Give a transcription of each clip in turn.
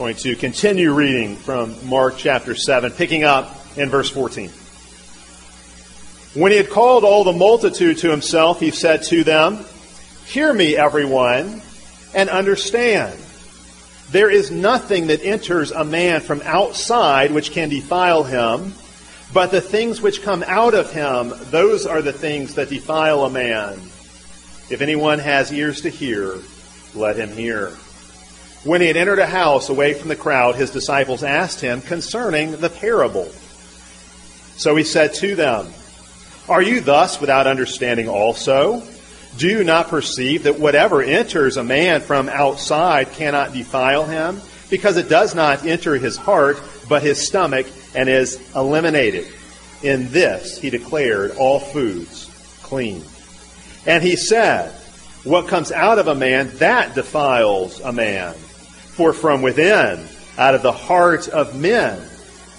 going to continue reading from Mark chapter 7, picking up in verse 14. When he had called all the multitude to himself, he said to them, Hear me, everyone, and understand. There is nothing that enters a man from outside which can defile him, but the things which come out of him, those are the things that defile a man. If anyone has ears to hear, let him hear. When he had entered a house away from the crowd, his disciples asked him concerning the parable. So he said to them, Are you thus without understanding also? Do you not perceive that whatever enters a man from outside cannot defile him? Because it does not enter his heart, but his stomach, and is eliminated. In this he declared all foods clean. And he said, What comes out of a man, that defiles a man. For from within, out of the heart of men,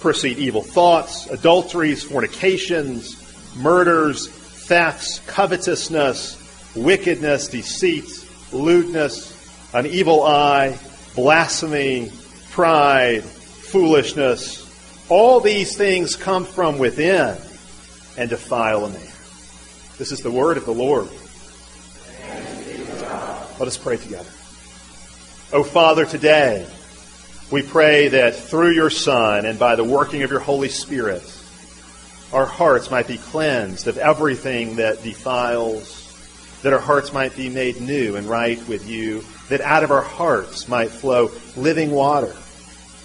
proceed evil thoughts, adulteries, fornications, murders, thefts, covetousness, wickedness, deceit, lewdness, an evil eye, blasphemy, pride, foolishness. All these things come from within and defile a man. This is the word of the Lord. Let us pray together. Oh, Father, today we pray that through your Son and by the working of your Holy Spirit, our hearts might be cleansed of everything that defiles, that our hearts might be made new and right with you, that out of our hearts might flow living water,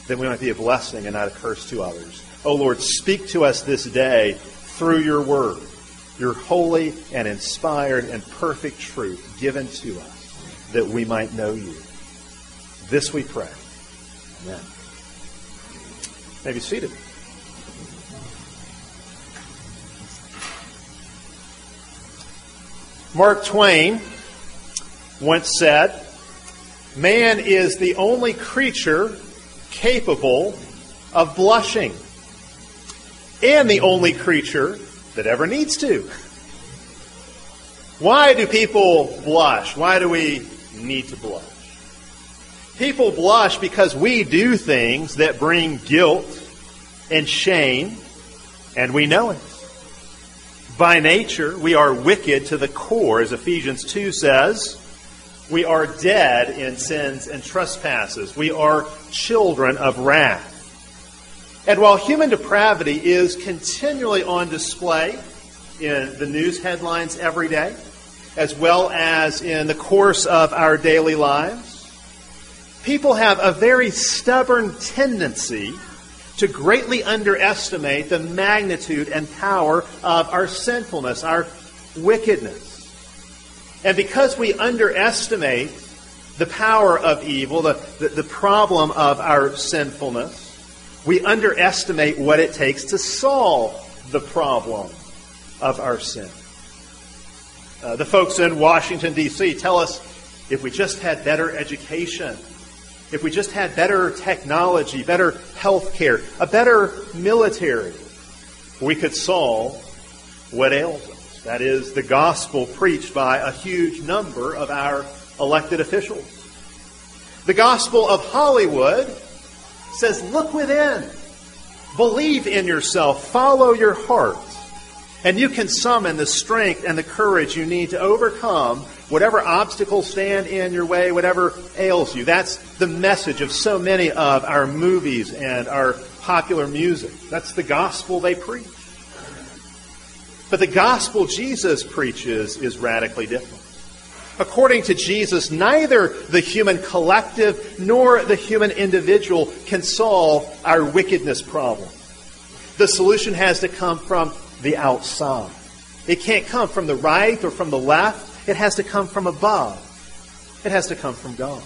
that we might be a blessing and not a curse to others. Oh, Lord, speak to us this day through your word, your holy and inspired and perfect truth given to us, that we might know you. This we pray. Amen. May be seated. Mark Twain once said, Man is the only creature capable of blushing, and the only creature that ever needs to. Why do people blush? Why do we need to blush? People blush because we do things that bring guilt and shame, and we know it. By nature, we are wicked to the core, as Ephesians 2 says. We are dead in sins and trespasses. We are children of wrath. And while human depravity is continually on display in the news headlines every day, as well as in the course of our daily lives, people have a very stubborn tendency to greatly underestimate the magnitude and power of our sinfulness, our wickedness. And because we underestimate the power of evil, the, the, the, problem of our sinfulness, we underestimate what it takes to solve the problem of our sin. Uh, the folks in Washington, D.C. tell us if we just had better education, if we just had better technology, better health care, a better military, we could solve what ails us. That is the gospel preached by a huge number of our elected officials. The gospel of Hollywood says, look within. Believe in yourself. Follow your heart. And you can summon the strength and the courage you need to overcome whatever obstacles stand in your way, whatever ails you. That's the message of so many of our movies and our popular music. That's the gospel they preach. But the gospel Jesus preaches is radically different. According to Jesus, neither the human collective nor the human individual can solve our wickedness problem. The solution has to come from the outside. It can't come from the right or from the left. It has to come from above. It has to come from God.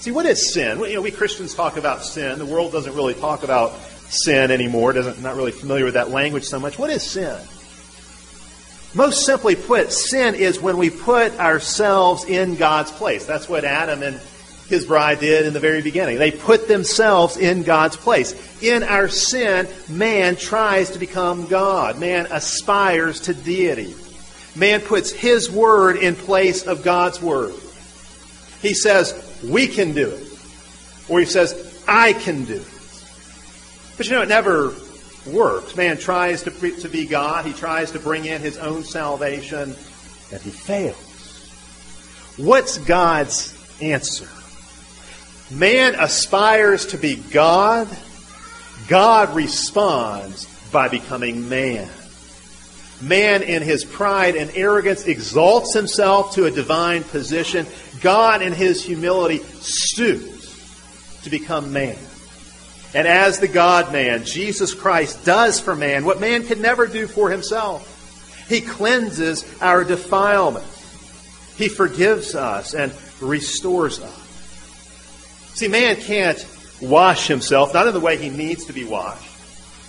See, what is sin? You know, we Christians talk about sin. The world doesn't really talk about sin anymore. Doesn't not really familiar with that language so much. What is sin? Most simply put, sin is when we put ourselves in God's place. That's what Adam and his bride did in the very beginning. They put themselves in God's place. In our sin, man tries to become God. Man aspires to deity. Man puts his word in place of God's word. He says, we can do it. Or he says, I can do it. But you know, it never works. Man tries to, to be God. He tries to bring in his own salvation, and he fails. What's God's answer? Man aspires to be God. God responds by becoming man. Man, in his pride and arrogance, exalts himself to a divine position. God, in his humility, stoops to become man. And as the God man, Jesus Christ does for man what man could never do for himself. He cleanses our defilement. He forgives us and restores us. See, man can't wash himself, not in the way he needs to be washed,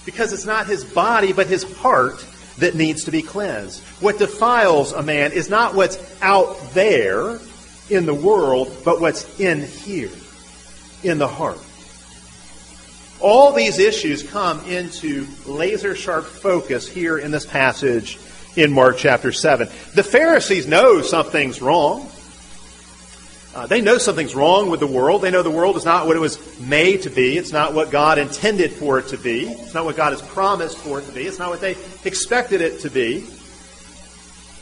because it's not his body, but his heart that needs to be cleansed. What defiles a man is not what's out there in the world, but what's in here, in the heart. All these issues come into laser sharp focus here in this passage in Mark chapter 7. The Pharisees know something's wrong. Uh, they know something's wrong with the world. They know the world is not what it was made to be. It's not what God intended for it to be. It's not what God has promised for it to be. It's not what they expected it to be.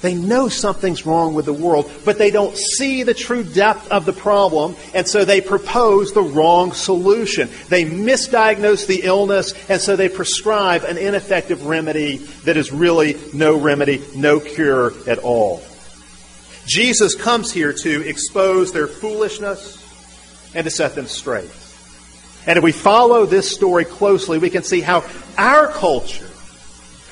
They know something's wrong with the world, but they don't see the true depth of the problem, and so they propose the wrong solution. They misdiagnose the illness, and so they prescribe an ineffective remedy that is really no remedy, no cure at all. Jesus comes here to expose their foolishness and to set them straight. And if we follow this story closely, we can see how our culture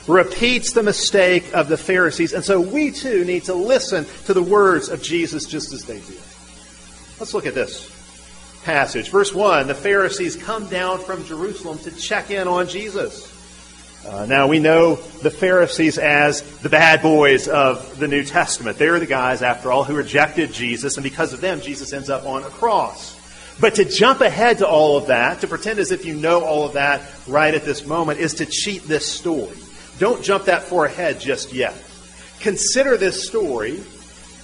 repeats the mistake of the Pharisees. And so we too need to listen to the words of Jesus just as they did. Let's look at this passage. Verse 1 The Pharisees come down from Jerusalem to check in on Jesus. Uh, now, we know the Pharisees as the bad boys of the New Testament. They're the guys, after all, who rejected Jesus, and because of them, Jesus ends up on a cross. But to jump ahead to all of that, to pretend as if you know all of that right at this moment, is to cheat this story. Don't jump that far ahead just yet. Consider this story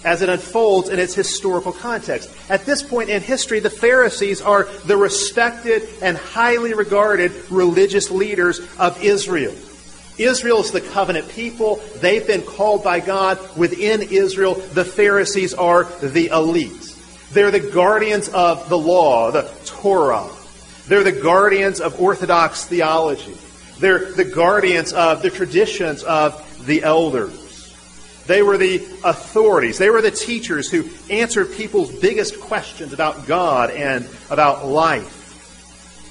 as it unfolds in its historical context. At this point in history, the Pharisees are the respected and highly regarded religious leaders of Israel. Israel is the covenant people. They've been called by God within Israel. The Pharisees are the elite. They're the guardians of the law, the Torah. They're the guardians of Orthodox theology. They're the guardians of the traditions of the elders. They were the authorities. They were the teachers who answered people's biggest questions about God and about life.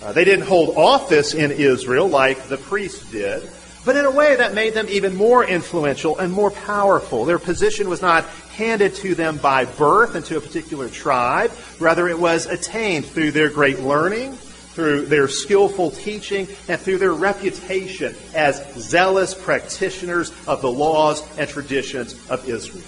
Uh, they didn't hold office in Israel like the priests did, but in a way that made them even more influential and more powerful. Their position was not handed to them by birth into a particular tribe. Rather, it was attained through their great learning, through their skillful teaching, and through their reputation as zealous practitioners of the laws and traditions of Israel.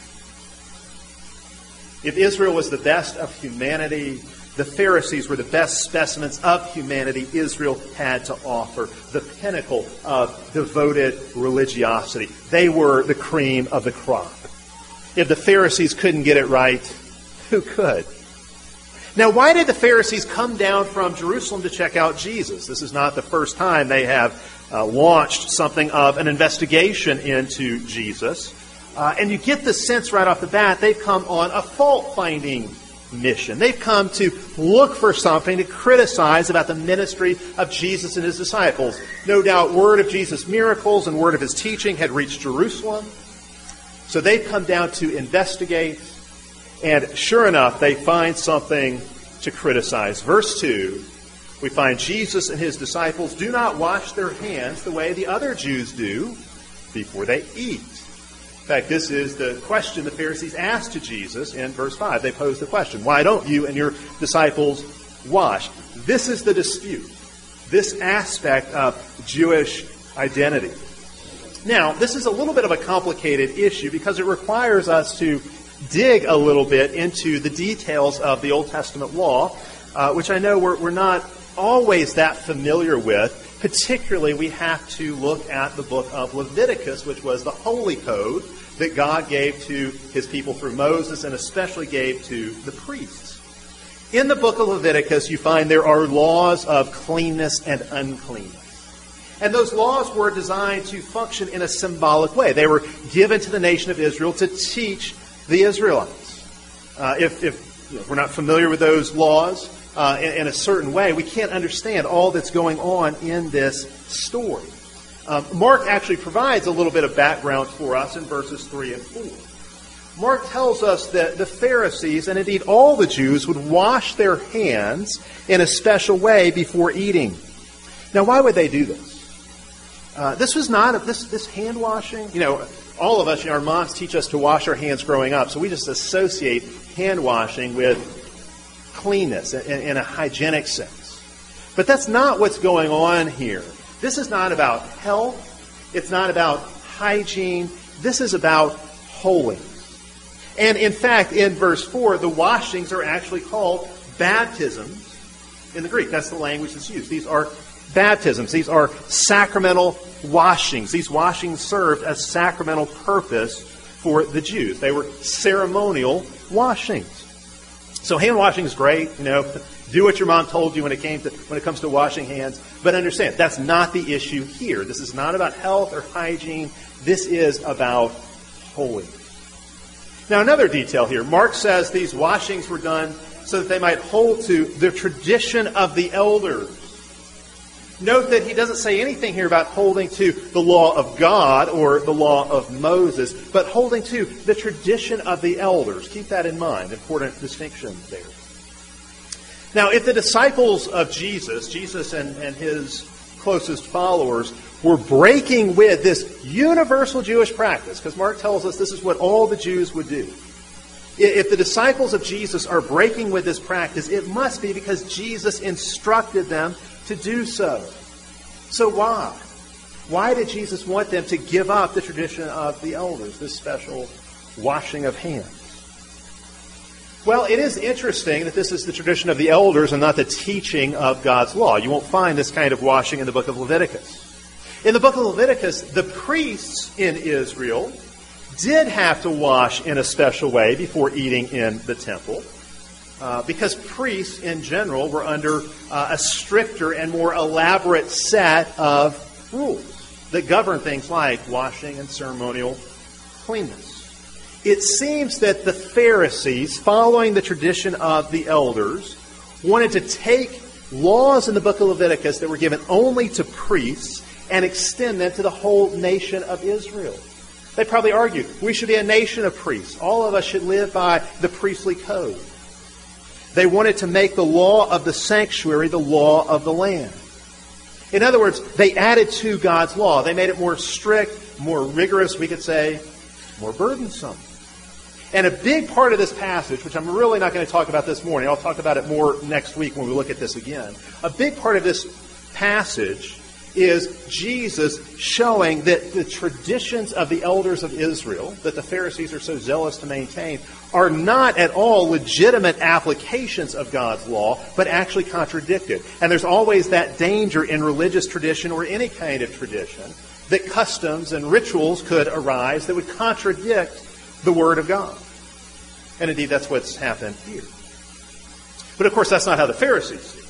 If Israel was the best of humanity, the Pharisees were the best specimens of humanity Israel had to offer, the pinnacle of devoted religiosity. They were the cream of the crop. If the Pharisees couldn't get it right, who could? Now, why did the Pharisees come down from Jerusalem to check out Jesus? This is not the first time they have uh, launched something of an investigation into Jesus. Uh, and you get the sense right off the bat they've come on a fault finding mission. They've come to look for something to criticize about the ministry of Jesus and his disciples. No doubt, word of Jesus' miracles and word of his teaching had reached Jerusalem. So they've come down to investigate and sure enough, they find something to criticize. Verse 2, we find Jesus and his disciples do not wash their hands the way the other Jews do before they eat. In fact, this is the question the Pharisees asked to Jesus in verse 5. They posed the question, Why don't you and your disciples wash? This is the dispute, this aspect of Jewish identity. Now, this is a little bit of a complicated issue because it requires us to dig a little bit into the details of the Old Testament law, uh, which I know we're, we're not always that familiar with. Particularly, we have to look at the book of Leviticus, which was the holy code that God gave to his people through Moses and especially gave to the priests. In the book of Leviticus, you find there are laws of cleanness and uncleanness. And those laws were designed to function in a symbolic way. They were given to the nation of Israel to teach the Israelites. Uh, if, if you know, we're not familiar with those laws uh, in, in, a certain way, we can't understand all that's going on in this story. Um, Mark actually provides a little bit of background for us in verses 3 and 4. Mark tells us that the Pharisees, and indeed all the Jews, would wash their hands in a special way before eating. Now, why would they do this? Uh, this was not a, this this hand washing. You know, all of us, you know, our moms teach us to wash our hands growing up, so we just associate hand washing with cleanness in, a hygienic sense. But that's not what's going on here. This is not about health. It's not about hygiene. This is about holiness. And in fact, in verse 4, the washings are actually called baptisms in the Greek. That's the language that's used. These are baptisms. These are sacramental washings. These washings served a sacramental purpose for the Jews. They were ceremonial washings. So hand washing is great, you know, do what your mom told you when it came to when it comes to washing hands, but understand that's not the issue here. This is not about health or hygiene. This is about holiness. Now another detail here. Mark says these washings were done so that they might hold to the tradition of the elders. Note that he doesn't say anything here about holding to the law of God or the law of Moses, but holding to the tradition of the elders. Keep that in mind. Important distinction there. Now, if the disciples of Jesus, Jesus and, and his closest followers, were breaking with this universal Jewish practice, because Mark tells us this is what all the Jews would do. If the disciples of Jesus are breaking with this practice, it must be because Jesus instructed them to do so. So why? Why did Jesus want them to give up the tradition of the elders, this special washing of hands? Well, it is interesting that this is the tradition of the elders and not the teaching of God's law. You won't find this kind of washing in the book of Leviticus. In the book of Leviticus, the priests in Israel did have to wash in a special way before eating in the temple. Uh, because priests in general were under uh, a stricter and more elaborate set of rules that govern things like washing and ceremonial cleanness. It seems that the Pharisees, following the tradition of the elders, wanted to take laws in the book of Leviticus that were given only to priests and extend them to the whole nation of Israel. They probably argued we should be a nation of priests. All of us should live by the priestly code. They wanted to make the law of the sanctuary the law of the land. In other words, they added to God's law. They made it more strict, more rigorous, we could say, more burdensome. And a big part of this passage, which I'm really not going to talk about this morning, I'll talk about it more next week when we look at this again. A big part of this passage is Jesus showing that the traditions of the elders of Israel, that the Pharisees are so zealous to maintain, are not at all legitimate applications of God's law, but actually contradicted. And there's always that danger in religious tradition or any kind of tradition that customs and rituals could arise that would contradict the Word of God. And indeed, that's what's happened here. But of course, that's not how the Pharisees see.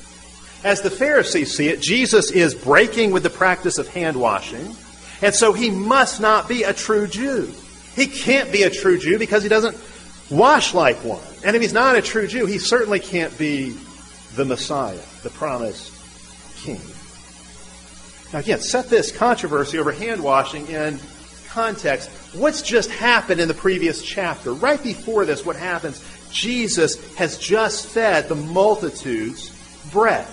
As the Pharisees see it, Jesus is breaking with the practice of hand washing, and so he must not be a true Jew. He can't be a true Jew because he doesn't wash like one. And if he's not a true Jew, he certainly can't be the Messiah, the promised king. Now, again, set this controversy over hand washing in context. What's just happened in the previous chapter? Right before this, what happens? Jesus has just fed the multitudes bread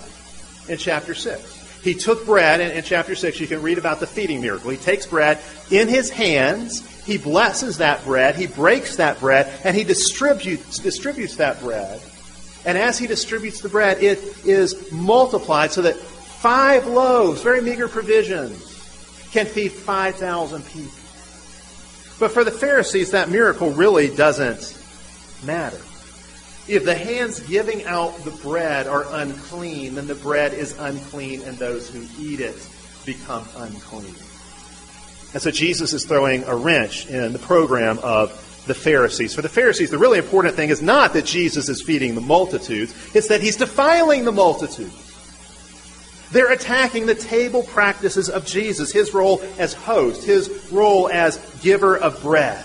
in chapter 6. He took bread, in, in chapter 6, you can read about the feeding miracle. He takes bread in his hands, he blesses that bread, he breaks that bread, and he distributes, distributes that bread. And as he distributes the bread, it is multiplied so that five loaves, very meager provisions, can feed 5,000 people. But for the Pharisees, that miracle really doesn't matter. If the hands giving out the bread are unclean, then the bread is unclean, and those who eat it become unclean. And so Jesus is throwing a wrench in the program of the Pharisees. For the Pharisees, the really important thing is not that Jesus is feeding the multitudes, it's that he's defiling the multitudes. They're attacking the table practices of Jesus, his role as host, his role as giver of bread.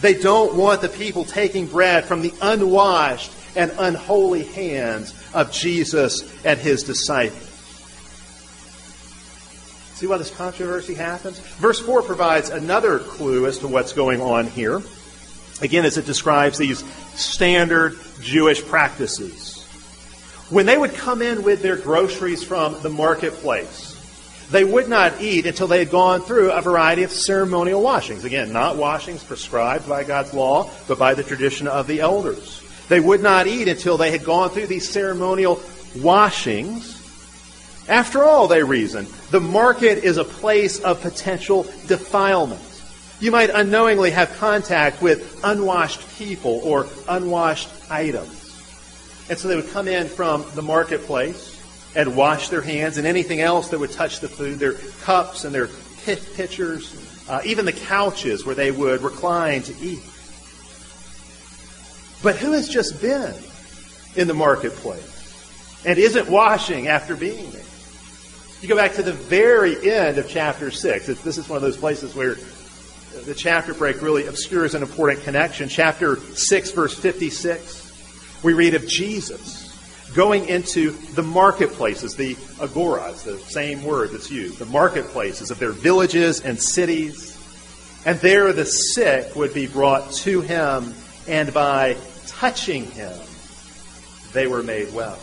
They don't want the people taking bread from the unwashed and unholy hands of Jesus and his disciples. See why this controversy happens? Verse 4 provides another clue as to what's going on here. Again, as it describes these standard Jewish practices. When they would come in with their groceries from the marketplace, they would not eat until they had gone through a variety of ceremonial washings. Again, not washings prescribed by God's law, but by the tradition of the elders. They would not eat until they had gone through these ceremonial washings. After all, they reason, the market is a place of potential defilement. You might unknowingly have contact with unwashed people or unwashed items. And so they would come in from the marketplace and wash their hands and anything else that would touch the food, their cups and their pitchers, uh, even the couches where they would recline to eat. But who has just been in the marketplace and isn't washing after being there? You go back to the very end of chapter 6. It's, this is one of those places where the chapter break really obscures an important connection. Chapter 6, verse 56, we read of Jesus going into the marketplaces, the agoras, the same word that's used, the marketplaces of their villages and cities. And there the sick would be brought to him, and by touching him, they were made well.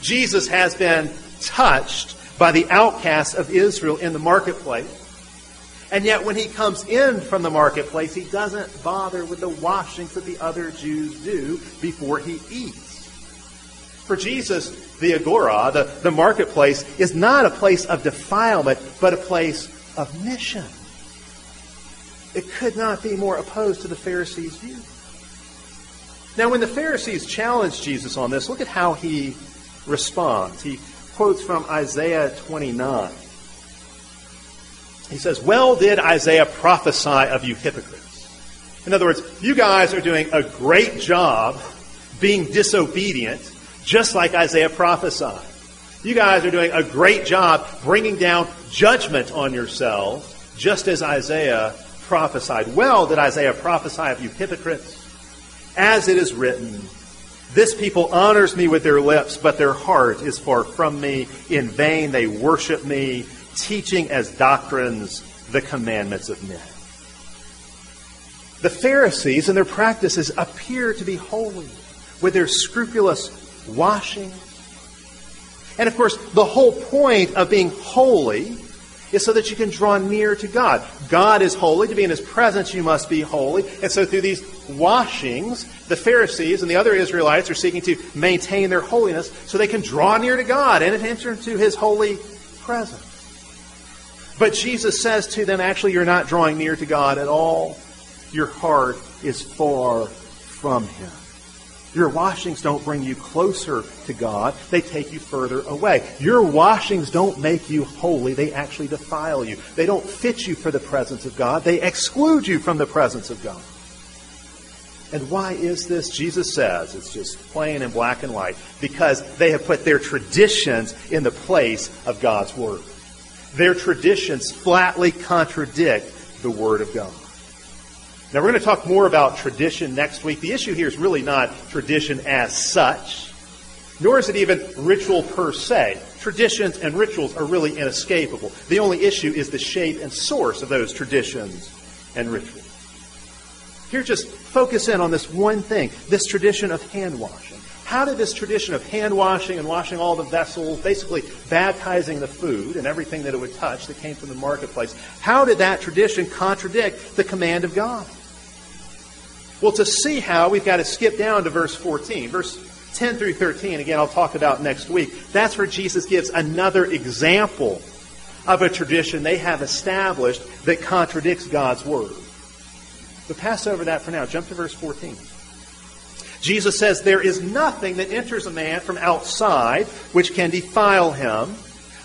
Jesus has been touched by the outcasts of Israel in the marketplace. And yet, when he comes in from the marketplace, he doesn't bother with the washings that the other Jews do before he eats. For Jesus, the agora, the, the marketplace, is not a place of defilement, but a place of mission. It could not be more opposed to the Pharisees' view. Now, when the Pharisees challenge Jesus on this, look at how he responds. He quotes from Isaiah 29. He says, Well did Isaiah prophesy of you hypocrites. In other words, you guys are doing a great job being disobedient, just like Isaiah prophesied. You guys are doing a great job bringing down judgment on yourselves, just as Isaiah prophesied. Well did Isaiah prophesy of you hypocrites, as it is written, this people honors me with their lips, but their heart is far from me. In vain they worship me, teaching as doctrines the commandments of men. The Pharisees and their practices appear to be holy with their scrupulous washing. And of course, the whole point of being holy is so that you can draw near to God. God is holy. To be in His presence, you must be holy. And so through these washings, the Pharisees and the other Israelites are seeking to maintain their holiness so they can draw near to God and enter into His holy presence. But Jesus says to them, actually, you're not drawing near to God at all. Your heart is far from Him. Your washings don't bring you closer to God, they take you further away. Your washings don't make you holy, they actually defile you. They don't fit you for the presence of God, they exclude you from the presence of God. And why is this? Jesus says it's just plain and black and white because they have put their traditions in the place of God's Word. Their traditions flatly contradict the Word of God. Now, we're going to talk more about tradition next week. The issue here is really not tradition as such, nor is it even ritual per se. Traditions and rituals are really inescapable. The only issue is the shape and source of those traditions and rituals. Here, just focus in on this one thing this tradition of hand washing. How did this tradition of hand washing and washing all the vessels, basically baptizing the food and everything that it would touch that came from the marketplace, how did that tradition contradict the command of God? Well, to see how, we've got to skip down to verse 14. Verse 10 through 13, again, I'll talk about next week. That's where Jesus gives another example of a tradition they have established that contradicts God's word. But pass over that for now. Jump to verse 14. Jesus says, There is nothing that enters a man from outside which can defile him,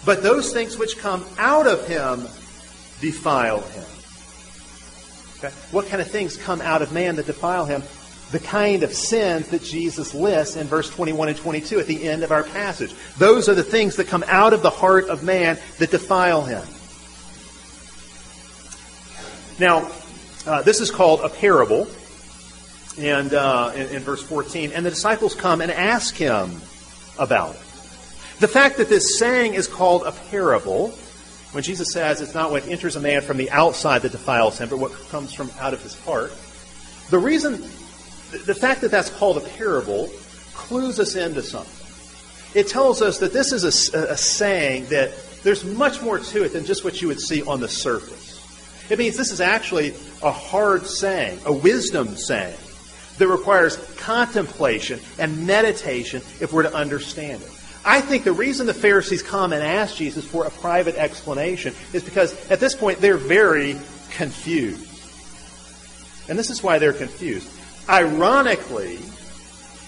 but those things which come out of him defile him. Okay? What kind of things come out of man that defile him? The kind of sins that Jesus lists in verse 21 and 22 at the end of our passage. Those are the things that come out of the heart of man that defile him. Now, uh, this is called a parable, and uh, in, in verse 14, and the disciples come and ask him about it. The fact that this saying is called a parable, when Jesus says it's not what enters a man from the outside that defiles him, but what comes from out of his heart, the reason, the fact that that's called a parable clues us into something. It tells us that this is a, a saying that there's much more to it than just what you would see on the surface. It means this is actually a hard saying, a wisdom saying that requires contemplation and meditation if we're to understand it. I think the reason the Pharisees come and ask Jesus for a private explanation is because at this point they're very confused. And this is why they're confused. Ironically,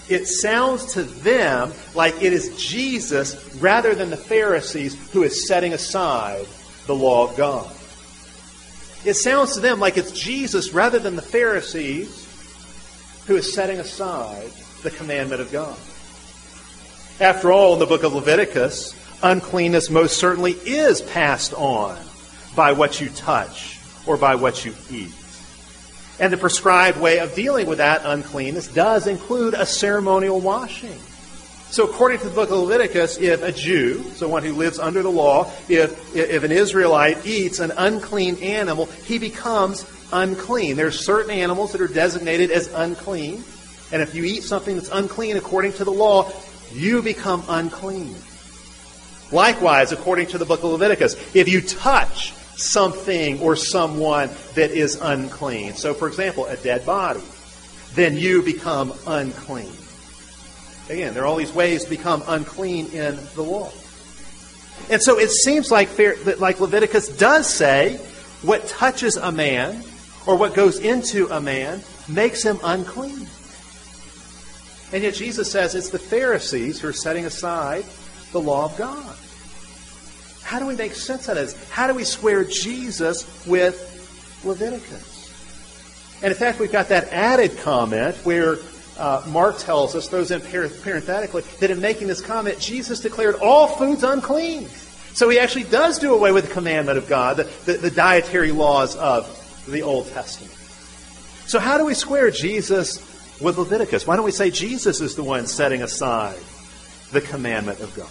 it sounds to them like it is Jesus rather than the Pharisees who is setting aside the law of God. It sounds to them like it's Jesus rather than the Pharisees who is setting aside the commandment of God. After all, in the book of Leviticus, uncleanness most certainly is passed on by what you touch or by what you eat. And the prescribed way of dealing with that uncleanness does include a ceremonial washing. So, according to the book of Leviticus, if a Jew, so one who lives under the law, if, if an Israelite eats an unclean animal, he becomes unclean. There are certain animals that are designated as unclean. And if you eat something that's unclean according to the law, you become unclean. Likewise, according to the book of Leviticus, if you touch something or someone that is unclean, so for example, a dead body, then you become unclean. Again, there are all these ways to become unclean in the law. And so it seems like, like Leviticus does say what touches a man or what goes into a man makes him unclean. And yet Jesus says it's the Pharisees who are setting aside the law of God. How do we make sense of this? How do we square Jesus with Leviticus? And in fact, we've got that added comment where uh, Mark tells us, throws in parenthetically, that in making this comment, Jesus declared all foods unclean. So he actually does do away with the commandment of God, the, the, the dietary laws of the Old Testament. So how do we square Jesus with Leviticus? Why don't we say Jesus is the one setting aside the commandment of God?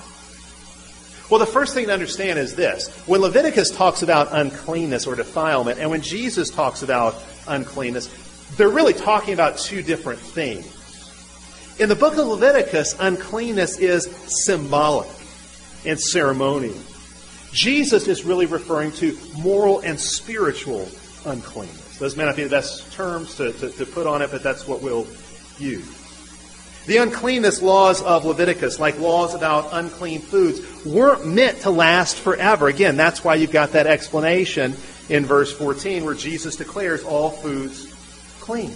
Well, the first thing to understand is this. When Leviticus talks about uncleanness or defilement, and when Jesus talks about uncleanness, they're really talking about two different things. In the book of Leviticus, uncleanness is symbolic and ceremonial. Jesus is really referring to moral and spiritual uncleanness. Those may not be the best terms to, to, to put on it, but that's what we'll use. The uncleanness laws of Leviticus, like laws about unclean foods, weren't meant to last forever. Again, that's why you've got that explanation in verse 14 where Jesus declares all foods clean.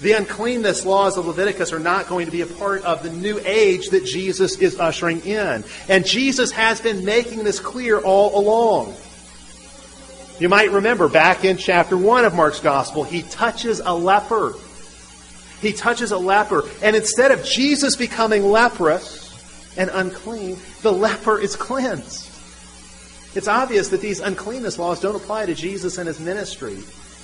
The uncleanness laws of Leviticus are not going to be a part of the new age that Jesus is ushering in. And Jesus has been making this clear all along. You might remember back in chapter 1 of Mark's Gospel, he touches a leper. He touches a leper. And instead of Jesus becoming leprous and unclean, the leper is cleansed. It's obvious that these uncleanness laws don't apply to Jesus and his ministry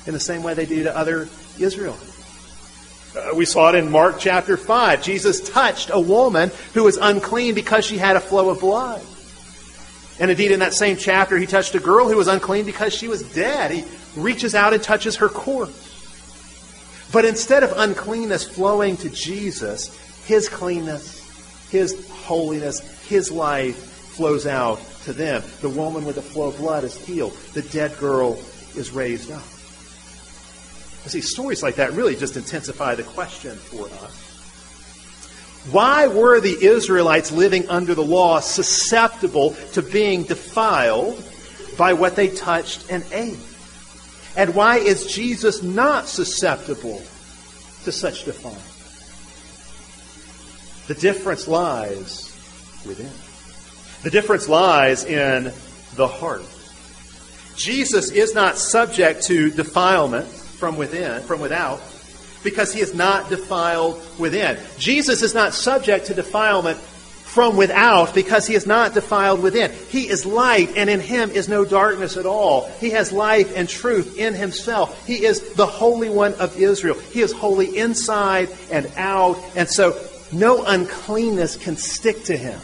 in the same way they do to other Israelites. Uh, we saw it in Mark chapter 5. Jesus touched a woman who was unclean because she had a flow of blood. And indeed, in that same chapter, he touched a girl who was unclean because she was dead. He reaches out and touches her corpse. But instead of uncleanness flowing to Jesus, his cleanness, his holiness, his life flows out to them. The woman with the flow of blood is healed. The dead girl is raised up. You see, stories like that really just intensify the question for us. Why were the Israelites living under the law susceptible to being defiled by what they touched and ate? And why is Jesus not susceptible to such defilement? The difference lies within. The difference lies in the heart. Jesus is not subject to defilement from within, from without, because he is not defiled within. Jesus is not subject to defilement from without because he is not defiled within. He is light, and in him is no darkness at all. He has life and truth in himself. He is the Holy One of Israel. He is holy inside and out, and so no uncleanness can stick to him.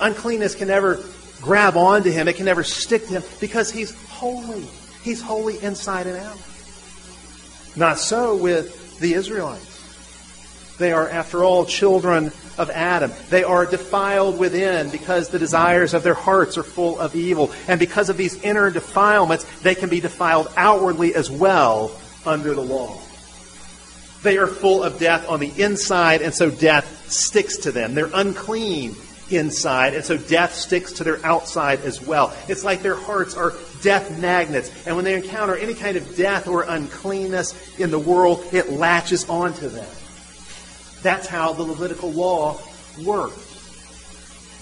Uncleanness can never grab onto him, it can never stick to him because he's holy. He's holy inside and out. Not so with the Israelites. They are, after all, children of Adam. They are defiled within because the desires of their hearts are full of evil. And because of these inner defilements, they can be defiled outwardly as well under the law. They are full of death on the inside, and so death sticks to them. They're unclean inside, and so death sticks to their outside as well. It's like their hearts are death magnets, and when they encounter any kind of death or uncleanness in the world, it latches onto them. That's how the Levitical law worked.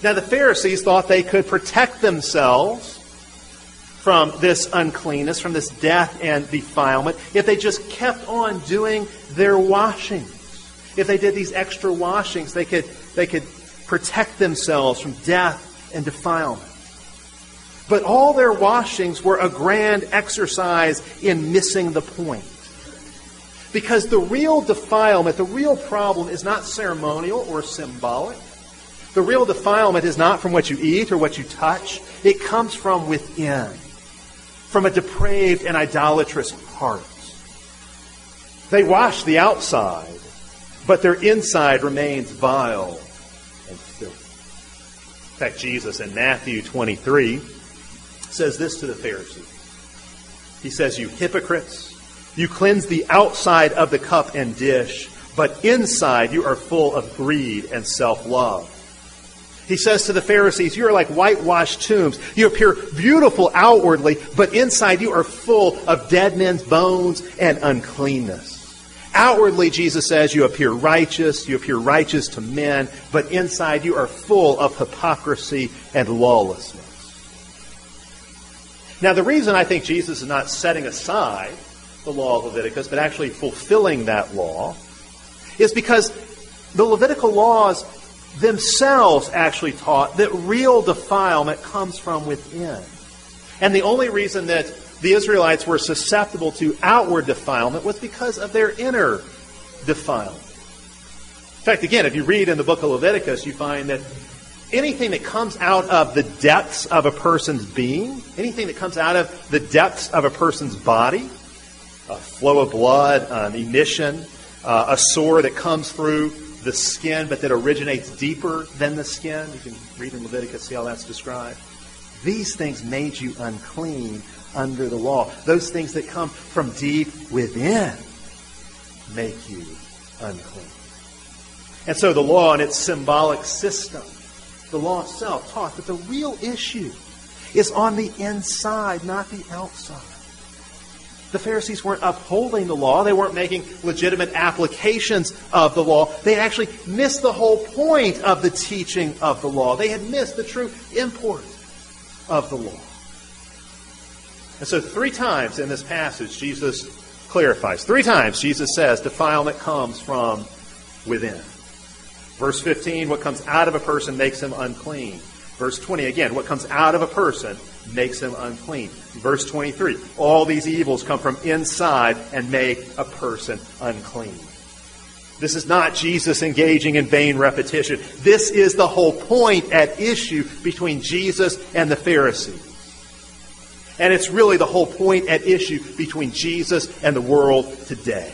Now, the Pharisees thought they could protect themselves from this uncleanness, from this death and defilement, if they just kept on doing their washings. If they did these extra washings, they could, they could protect themselves from death and defilement. But all their washings were a grand exercise in missing the point. Because the real defilement, the real problem is not ceremonial or symbolic. The real defilement is not from what you eat or what you touch. It comes from within, from a depraved and idolatrous heart. They wash the outside, but their inside remains vile and. In fact, Jesus in Matthew 23 says this to the Pharisees. He says, You hypocrites, you cleanse the outside of the cup and dish, but inside you are full of greed and self love. He says to the Pharisees, You are like whitewashed tombs. You appear beautiful outwardly, but inside you are full of dead men's bones and uncleanness. Outwardly, Jesus says, you appear righteous, you appear righteous to men, but inside you are full of hypocrisy and lawlessness. Now, the reason I think Jesus is not setting aside the law of Leviticus, but actually fulfilling that law, is because the Levitical laws themselves actually taught that real defilement comes from within. And the only reason that the Israelites were susceptible to outward defilement was because of their inner defilement. In fact, again, if you read in the book of Leviticus, you find that anything that comes out of the depths of a person's being, anything that comes out of the depths of a person's body, a flow of blood, an emission, uh, a sore that comes through the skin but that originates deeper than the skin. You can read in Leviticus, see how that's described. These things made you unclean under the law. Those things that come from deep within make you unclean. And so the law and its symbolic system, the law itself taught that the real issue is on the inside, not the outside. The Pharisees weren't upholding the law. They weren't making legitimate applications of the law. They actually missed the whole point of the teaching of the law. They had missed the true import of the law. And so, three times in this passage, Jesus clarifies. Three times, Jesus says defilement comes from within. Verse 15, what comes out of a person makes him unclean. Verse 20, again, what comes out of a person makes him unclean. Verse 23 All these evils come from inside and make a person unclean. This is not Jesus engaging in vain repetition. This is the whole point at issue between Jesus and the Pharisees. And it's really the whole point at issue between Jesus and the world today.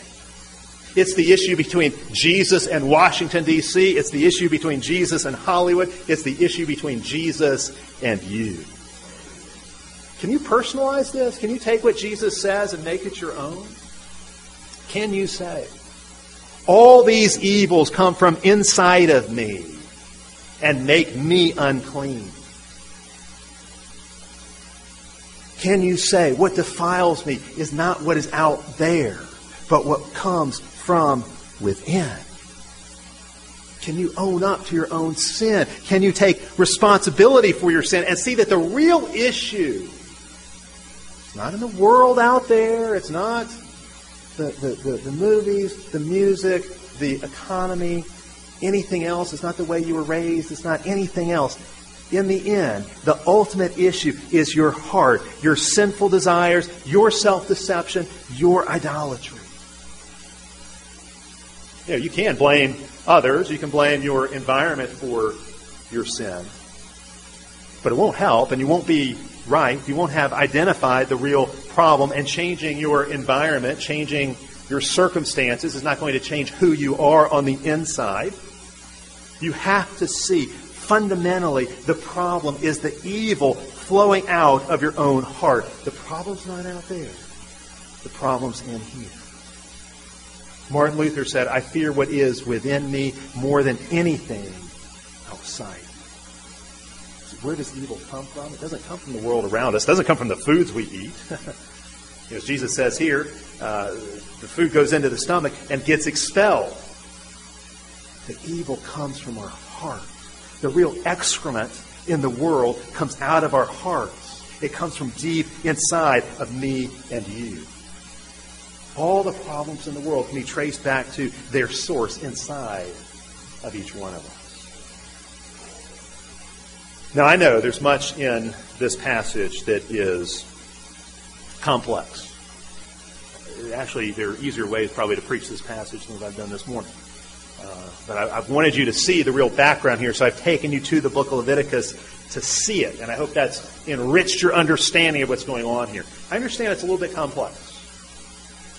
It's the issue between Jesus and Washington, D.C. It's the issue between Jesus and Hollywood. It's the issue between Jesus and you. Can you personalize this? Can you take what Jesus says and make it your own? Can you say, all these evils come from inside of me and make me unclean? Can you say, what defiles me is not what is out there, but what comes from within? Can you own up to your own sin? Can you take responsibility for your sin and see that the real issue is not in the world out there. It's not the, the, the, the movies, the music, the economy, anything else. It's not the way you were raised. It's not anything else. In the end, the ultimate issue is your heart, your sinful desires, your self deception, your idolatry. You know, you can blame others, you can blame your environment for your sin. But it won't help, and you won't be right. You won't have identified the real problem, and changing your environment, changing your circumstances is not going to change who you are on the inside. You have to see fundamentally the problem is the evil flowing out of your own heart. The problem's not out there. The problem's in here. Martin Luther said, I fear what is within me more than anything outside. So where does evil come from? It doesn't come from the world around us. It doesn't come from the foods we eat. As Jesus says here, uh, the food goes into the stomach and gets expelled. The evil comes from our heart. The real excrement in the world comes out of our hearts. It comes from deep inside of me and you. All the problems in the world can be traced back to their source inside of each one of us. Now, I know there's much in this passage that is complex. Actually, there are easier ways probably to preach this passage than what I've done this morning. Uh, but I, have wanted you to see the real background here, so I've taken you to the book of Leviticus to see it, and I hope that's enriched your understanding of what's going on here. I understand it's a little bit complex.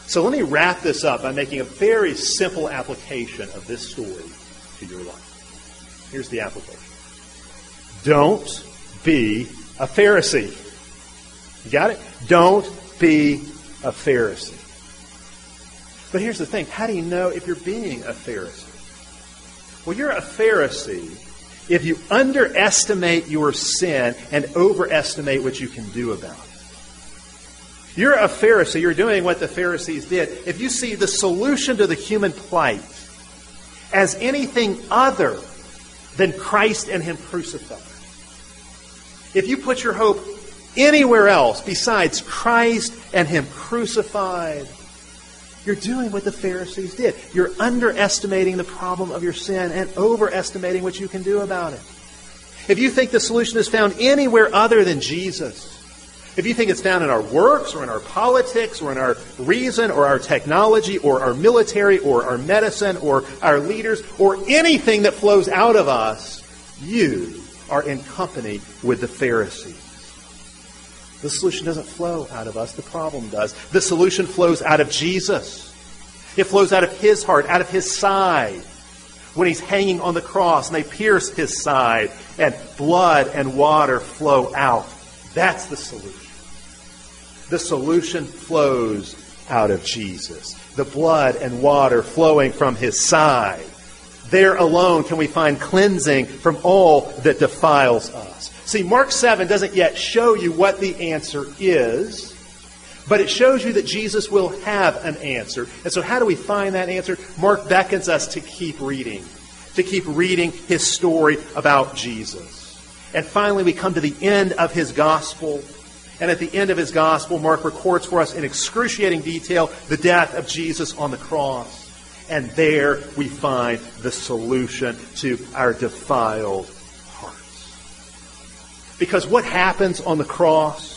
So let me wrap this up by making a very simple application of this story to your life. Here's the application. Don't be a Pharisee. You got it? Don't be a Pharisee. But here's the thing. How do you know if you're being a Pharisee? Well, you're a Pharisee if you underestimate your sin and overestimate what you can do about it. You're a Pharisee. You're doing what the Pharisees did. If you see the solution to the human plight as anything other than Christ and Him crucified, if you put your hope anywhere else besides Christ and Him crucified, you're doing what the Pharisees did. You're underestimating the problem of your sin and overestimating what you can do about it. If you think the solution is found anywhere other than Jesus, if you think it's found in our works or in our politics or in our reason or our technology or our military or our medicine or our leaders or anything that flows out of us, you are in company with the Pharisees. The solution doesn't flow out of us, the problem does. The solution flows out of Jesus. It flows out of his heart, out of his side. When he's hanging on the cross and they pierce his side and blood and water flow out. That's the solution. The solution flows out of Jesus. The blood and water flowing from his side. There alone can we find cleansing from all that defiles us. See, Mark 7 doesn't yet show you what the answer is, but it shows you that Jesus will have an answer. And so, how do we find that answer? Mark beckons us to keep reading, to keep reading his story about Jesus. And finally, we come to the end of his gospel and at the end of his gospel, Mark records for us in excruciating detail the death of Jesus on the cross. And there we find the solution to our defiled. Because what happens on the cross?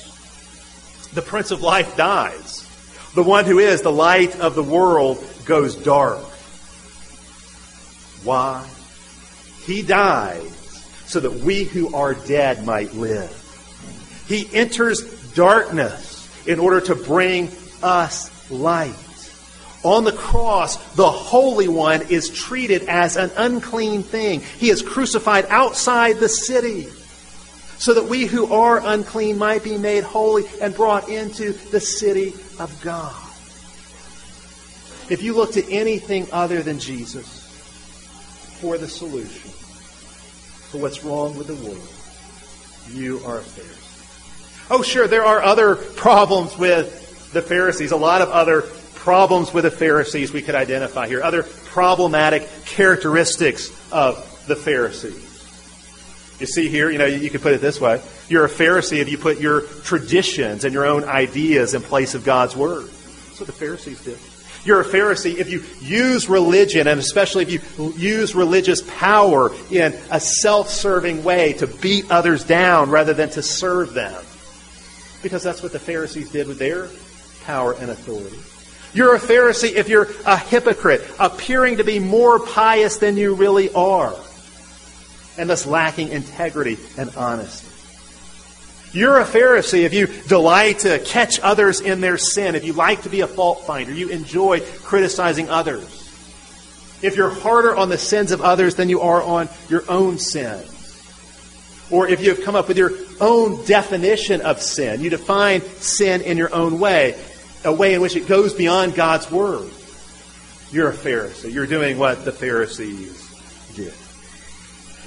The Prince of Life dies. The one who is the light of the world goes dark. Why? He dies so that we who are dead might live. He enters darkness in order to bring us light. On the cross, the Holy One is treated as an unclean thing. He is crucified outside the city so that we who are unclean might be made holy and brought into the city of God. If you look to anything other than Jesus for the solution for what's wrong with the world, you are a Pharisee. Oh, sure, there are other problems with the Pharisees, a lot of other problems with the Pharisees we could identify here, other problematic characteristics of the Pharisees. You see here, you know, you could put it this way. You're a Pharisee if you put your traditions and your own ideas in place of God's Word. That's what the Pharisees did. You're a Pharisee if you use religion, and especially if you use religious power in a self serving way to beat others down rather than to serve them. Because that's what the Pharisees did with their power and authority. You're a Pharisee if you're a hypocrite, appearing to be more pious than you really are, and thus lacking integrity and honesty. You're a Pharisee if you delight to catch others in their sin, if you like to be a fault finder, you enjoy criticizing others. If you're harder on the sins of others than you are on your own sins. Or if you have come up with your own definition of sin, you define sin in your own way, a way in which it goes beyond God's word. You're a Pharisee. You're doing what the Pharisees did.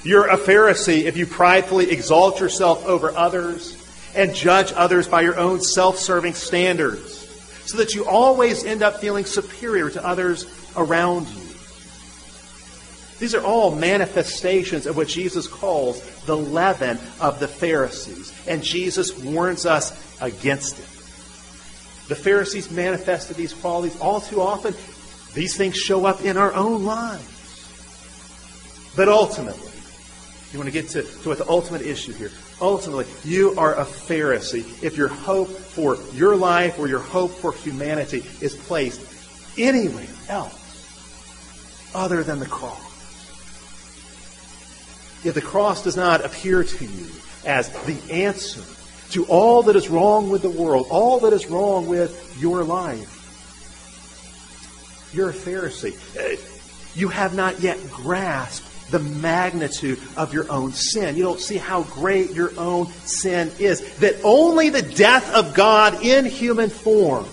You're a Pharisee if you pridefully exalt yourself over others and judge others by your own self serving standards, so that you always end up feeling superior to others around you. These are all manifestations of what Jesus calls the leaven of the Pharisees, and Jesus warns us against it. The Pharisees manifested these qualities all too often. These things show up in our own lives. But ultimately, you want to get to, to what the ultimate issue here. Ultimately, you are a Pharisee if your hope for your life or your hope for humanity is placed anywhere else other than the cross. If the cross does not appear to you as the answer to all that is wrong with the world, all that is wrong with your life, you're a Pharisee. Uh, you have not yet grasped the magnitude of your own sin. You don't see how great your own sin is. That only the death of God in human form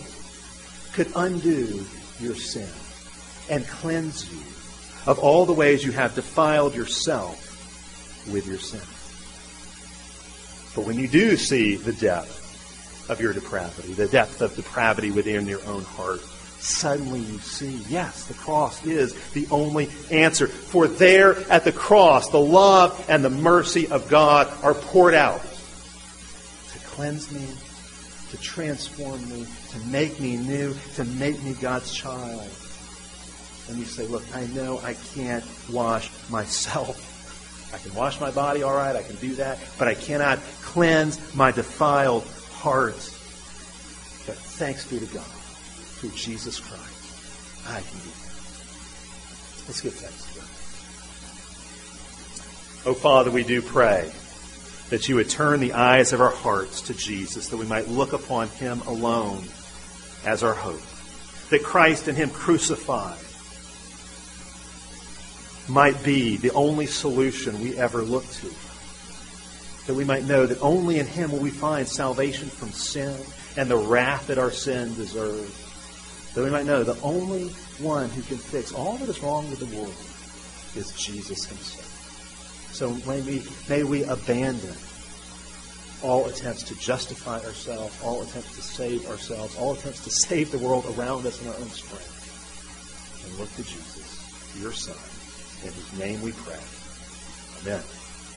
could undo your sin and cleanse you of all the ways you have defiled yourself with your sin. But when you do see the depth of your depravity, the depth of depravity within your own heart, suddenly you see, yes, the cross is the only answer. For there at the cross, the love and the mercy of God are poured out to cleanse me, to transform me, to make me new, to make me God's child. And you say, look, I know I can't wash myself. I can wash my body, all right, I can do that, but I cannot cleanse my defiled heart. But thanks be to God through Jesus Christ, I can do that. Let's give thanks to God. Oh, Father, we do pray that you would turn the eyes of our hearts to Jesus, that we might look upon him alone as our hope. That Christ and him crucified might be the only solution we ever look to. That we might know that only in him will we find salvation from sin and the wrath that our sin deserves. That we might know the only one who can fix all that is wrong with the world is Jesus himself. So may we, may we abandon all attempts to justify ourselves, all attempts to save ourselves, all attempts to save the world around us in our own strength, and look to Jesus, your Son, in whose name we pray. Amen.